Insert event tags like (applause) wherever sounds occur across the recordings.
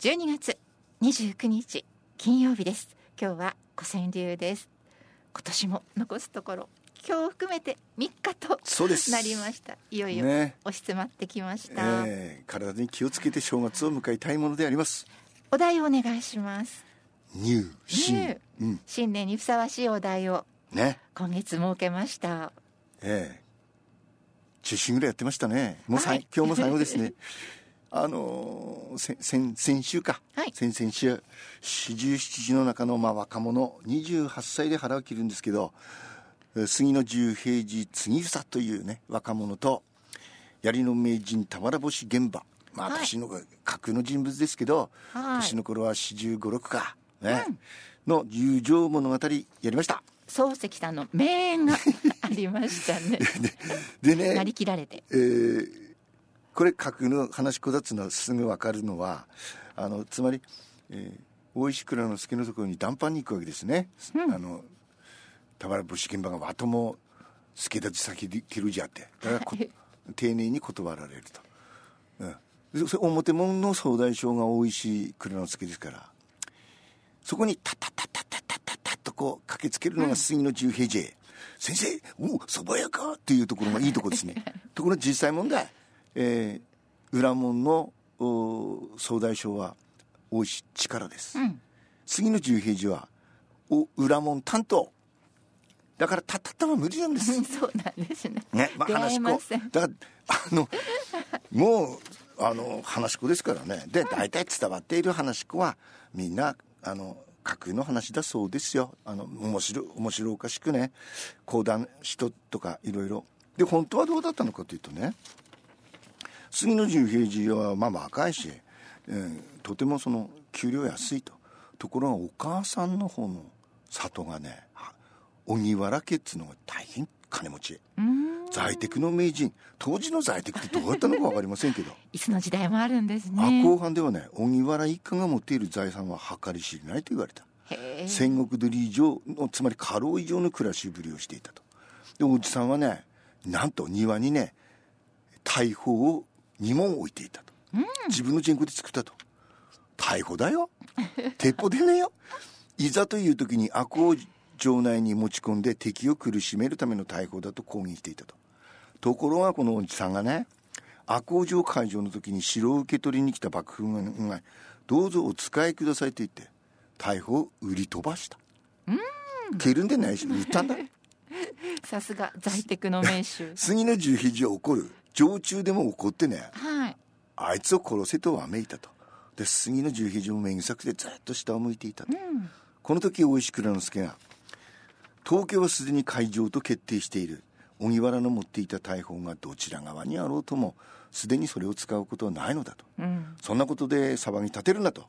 12月29日金曜日です。今日は古川流です。今年も残すところ今日含めて3日となりました。いよいよね。押し詰まってきました、え。ー体に気をつけて正月を迎えたいものであります。お題をお願いします。ニュー新。ねうん。新年にふさわしいお題をね。今月設けました。ええ。10週ぐらいやってましたね。もうはい。今日も最後ですね (laughs) あのー、先先先週か、はい。先々週。四十七時の中のまあ若者。28歳で腹を切るんですけどえー杉野十平次杉房というね若者と槍の名人俵星現場まあはい。年の架空の人物ですけど、はい。年の頃は四十五六か。ね、の友情物語やりました。漱石さんの名演がありましたね。(laughs) でね。なりきられて。えーこれ架空の話し子だっつうのはすぐ分かるのはあのつまり、えー大石倉之助のところに談判に行くわけですね、あの俵星現場がわとも助立ち先で切るじゃって。だから丁寧に断られると、うん、でそれ表門の総大将が大石倉之助ですからそこにタッタッタッタッタッタッタッタッとこう駆けつけるのが杉野十平次、先生おおそば屋かっていうところがいいところですね。(laughs) ところが実際問題、えー、裏門のお総大将は大石力です、うん。杉野十平次はお裏門担当。だからたったったは無理なんです。う (laughs) んそうなんですね。ね、まあ、話し子だからあのもうあの話し子ですからね。で大体伝わっている話し子はみんなあの架空の話だそうですよ。あの面白面白おかしくね講談人とかいろいろ。で本当はどうだったのかというとね杉野十平次はまあ若いし、うんとてもその給料安いと。ところがお母さんの方の里がねは荻原家っつうのが大変金持ち。うん。在宅の名人。当時の在宅ってどうやったのか分かりませんけど、(laughs) いつの時代もあるんですあね後半ではね荻原一家が持っている財産は計り知れないと言われた。戦国鳥以上のつまり家老以上の暮らしぶりをしていたと。でおじさんはねなんと庭にね大砲を2門置いていたと、自分の人口で作ったと。大砲だよ。鉄砲でねえよ。いざという時に悪を城内に持ち込んで敵を苦しめるための大砲だと公言していたと。ところがこのおじさんがね悪王城会場の時に城を受け取りに来た幕府軍が「どうぞお使いください」と言って大砲を売り飛ばした。蹴るんでないし売ったんだ。(laughs) さすが在宅の名手。(laughs) 杉の十肘は怒る常駐でも怒ってね。はい。あいつを殺せとわめいたと。で杉の十肘もめぐさくてずっと下を向いていたと、この時大石倉之助が東京はすでに海上と決定している。荻原の持っていた大砲がどちら側にあろうともすでにそれを使うことはないのだと、うん。そんなことで騒ぎ立てるなと。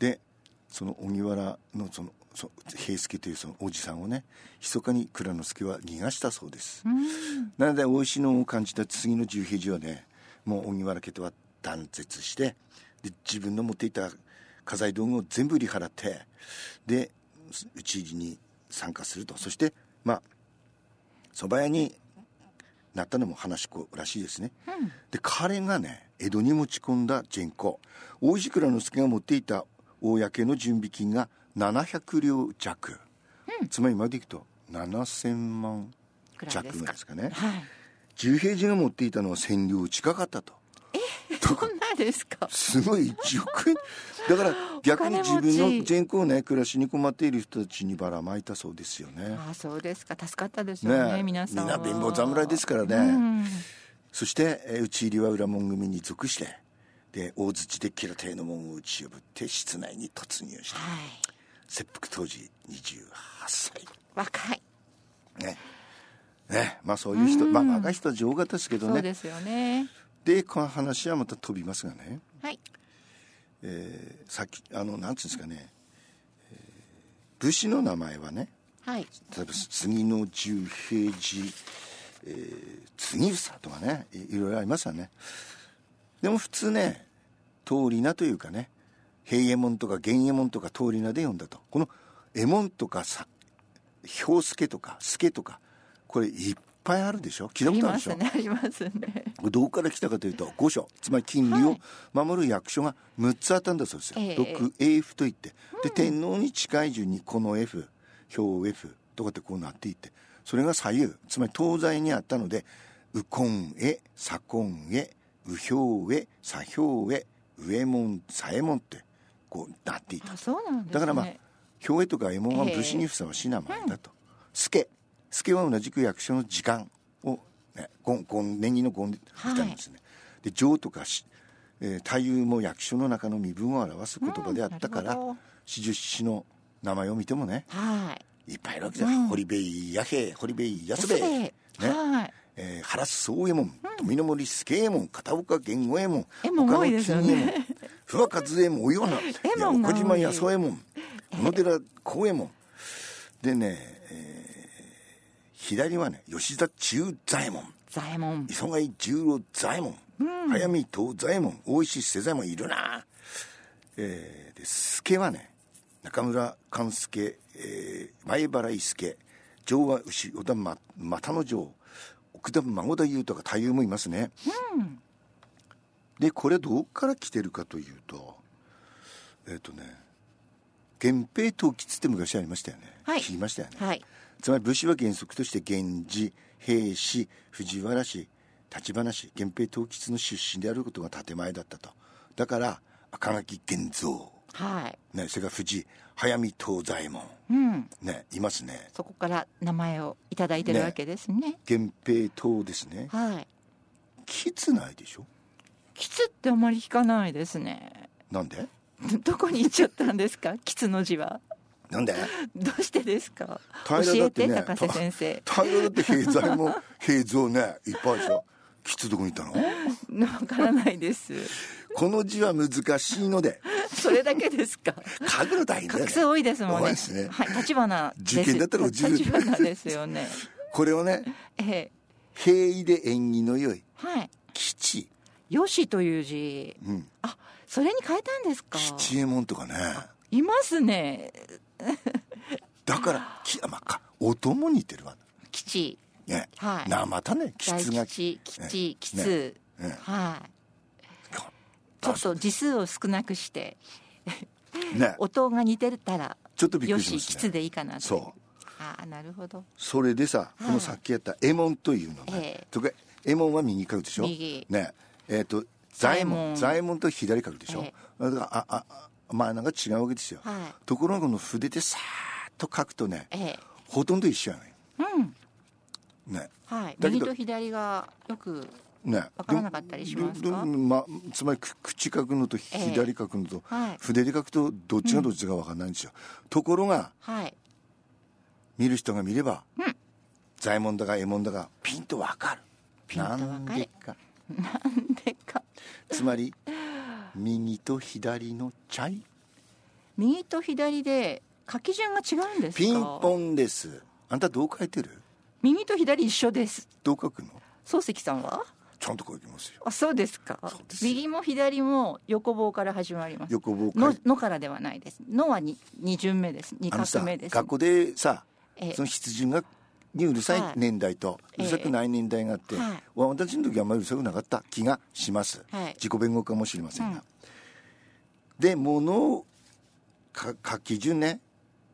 でその荻原のそのそ平助というそのおじさんをね密かに蔵之助は逃がしたそうです、なので大石のを感じた次の十平次はねもう荻原家とは断絶してで自分の持っていた家財道具を全部売り払ってで討ち入りに参加すると。そしてまあ蕎麦屋になったのも話し子らしいですね、で彼がね江戸に持ち込んだ人口大石倉之助が持っていた公の準備金が700両弱、つまり今でいくと7000万くらい弱ですかね。はい。十平次が持っていたのは千両近かったと。そんなですか？すごい1億円だから (laughs) 逆に自分の人口ね暮らしに困っている人たちにばらまいたそうですよね。ああそうですか。助かったですよねね皆さんは。みんな貧乏侍ですからね、うん。そして、えー討ち入りは裏門組に属してで大槌で吉良邸の門を打ち破って室内に突入した。はい切腹当時28歳。若い。ね。ね。まあそういう人、まあ若い人は女王型ですけどね。そうですよね。でこの話はまた飛びますがね、はい。えーさっきあのなんつうんですかね、えー武士の名前はね。はい。例えば杉の十平次、えー、杉房とかね。いいろいろありますよね。でも普通ね通り名というかね平右衛門とか源右衛門とか通り名で読んだと。この右衛門とかさ兵助とか助とかこれ一ぱいあるでしょ？聞いたことあるでしょ、ね、ありますね。どこから来たかというと御所つまり金利を守る役所が6つあったんだそうですよ、はい、6 AF といって、で天皇に近い順にこの F 表 F とかってこうなっていってそれが左右つまり東西にあったので右近へ左近へ右表へ左表へ上門左衛門ってこうなっていた、ね、だからまあ表へとか右衛門は武士にふさわしい名前だと、助。助は同じく役所の時間を、ね、年金の権で来たんですね、はい、で上とかし、えー、太夫も役所の中の身分を表す言葉であったから四十七の名前を見てもね、はい、いっぱいいるわけじゃん、うん、堀部弥平堀部安兵衛ね、はい。えー、原須宗右衛門、富の森助右衛門片岡源五右衛門他の金右衛門不破和右衛門おような岡島康右衛門小野寺幸右衛門でね、えー、左はね吉田中左衛門。左衛門。磯貝十郎左衛門、うん、早見東左衛門。大石瀬左衛門いるな。えー、で助はね中村勘助、えー、前原伊助城和牛織田ま又の城奥田孫田優斗が太夫もいますね、うん、でこれどこから来てるかというとえっ、ー、とね源平統吉って昔ありましたよね、はい、聞きましたよね、はい、つまり武士は原則として源氏平氏藤原氏橘氏源平統吉の出身であることが建前だったと。だから赤垣源三。はい。ね、それから藤早見東左衛門、うん。ね、いますね。そこから名前を頂いてるわけですね。源平島ですね。はい。吉ないでしょ？吉ってあまり聞かないですね。なんで？(laughs) どこに行っちゃったんですか？吉の字は。なんで？どうしてですか？平教えて、ね、高瀬先生。平だって平罪も (laughs) 平蔵ねいっぱいでしょ。吉どこに行ったの？(laughs) わからないです。この字は難しいので。それだけですか？書くの大変だよ、ね、多いですもんね。ね。はい立花受験だったら落ちる立花ですよね。これをね、ええ、平易で縁起の良いはい。吉よしという字、うん、あそれに変えたんですか？吉右衛門とかね。いますね。(laughs) だからきあまあか音も似てるわ。吉。ね、はい、なまたね。吉が。吉吉吉、ね。ね、はい。ちょっと字数を少なくして。ね、(laughs) 音が似てたらちょっとびっくりします、ね、よし吉でいいかなそう。ああなるほど。それでさ、はい、このさっきやった右衛門というのね、えー、とか右衛門は右書くでしょ？右。ねえっ、ー、と左衛門左衛門と左書くでしょ、えー、だからああまあなんか違うわけですよ、はい、ところがこの筆でさーっと書くとね、えー、ほとんど一緒やねうん。ね。はい。右と左がよくね、分からなかったりしますか、ま、つまり口書くのと左書くのと、えーはい、筆で書くとどっちがどっちか分かんないんですよ、うん、ところが、はい、見る人が見れば、うん、左衛門だか右衛門だかピンと分かる。ピンと分かる。かなんでか (laughs) つまり右と左のチャイ。右と左で書き順が違うんですピンポンです。あんたどう書いてる？右と左一緒です。どう書くの？漱石さんは？ちゃんと書きますよ。あそうですか。右も左も横棒から始まります。横棒ののからではないです。のは二二巡目です。二画目です、学校でさ、ええ、その筆順がにうるさい年代と、うるさくない年代があって、はい、私の時はあんまりうるさくなかった気がします、はい、自己弁護かもしれませんが、うん、で物を書き順ね。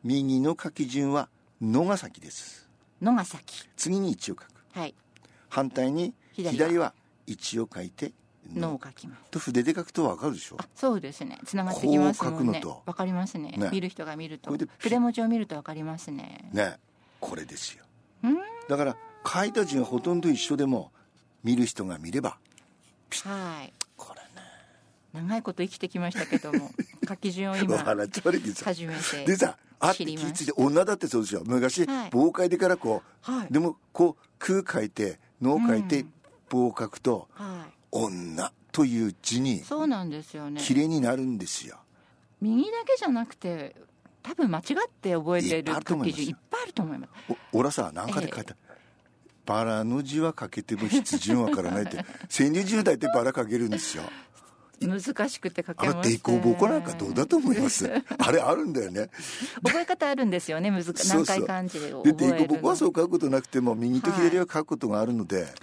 右の書き順は「の」が先です「の」が先次に「一」を書く、はい、反対に左は「一」を書いて「の」を書きます。と筆で書くと分かるでしょ？あそうですね。つながってきますもんね。分かりますね、ね、見る人が見ると。筆文字を見ると分かりますね。ね。これですよだから書いた字がほとんど一緒でも見る人が見ればはい。これね。長いこと生きてきましたけども (laughs) 書き順を今初めてでさあって気付いて女だってそうですよ。昔、はい、棒書いてからこう、はい、でもこう空書いて脳書いて棒書くと、うんはい、女という字にそうなんですよね。綺麗になるんですよ。右だけじゃなくて多分間違って覚えてる書き順いっぱいあると思います。おらさ何かで書いた、ええ、バラの字は書けても筆順わからないって。川柳10代ってバラ書けるんですよ。難しくて書けあの抵抗棒なんかどうだと思います？あれあるんだよね。覚え方あるんですよね難 (laughs) 難解漢字をで抵抗棒はそう書くことなくても右と左は書くことがあるので、はい、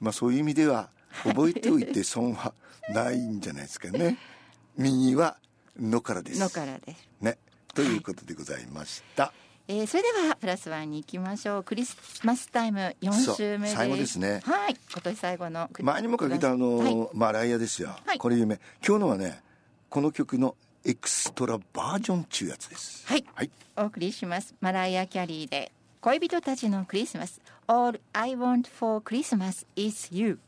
まあそういう意味では覚えておいて損はないんじゃないですかね。(laughs) 右はのからです。のからです。ねということでございました、はいえー、それではプラスワンに行きましょう。クリスマスタイム4週目最後ですね。はい。今年最後の前にもかけたあの、はい、マライアですよ、はい、これ夢今日のはねこの曲のエクストラバージョン中やつです。はい、はい、お送りします。マライア・キャリーで恋人たちのクリスマス All I want for Christmas is you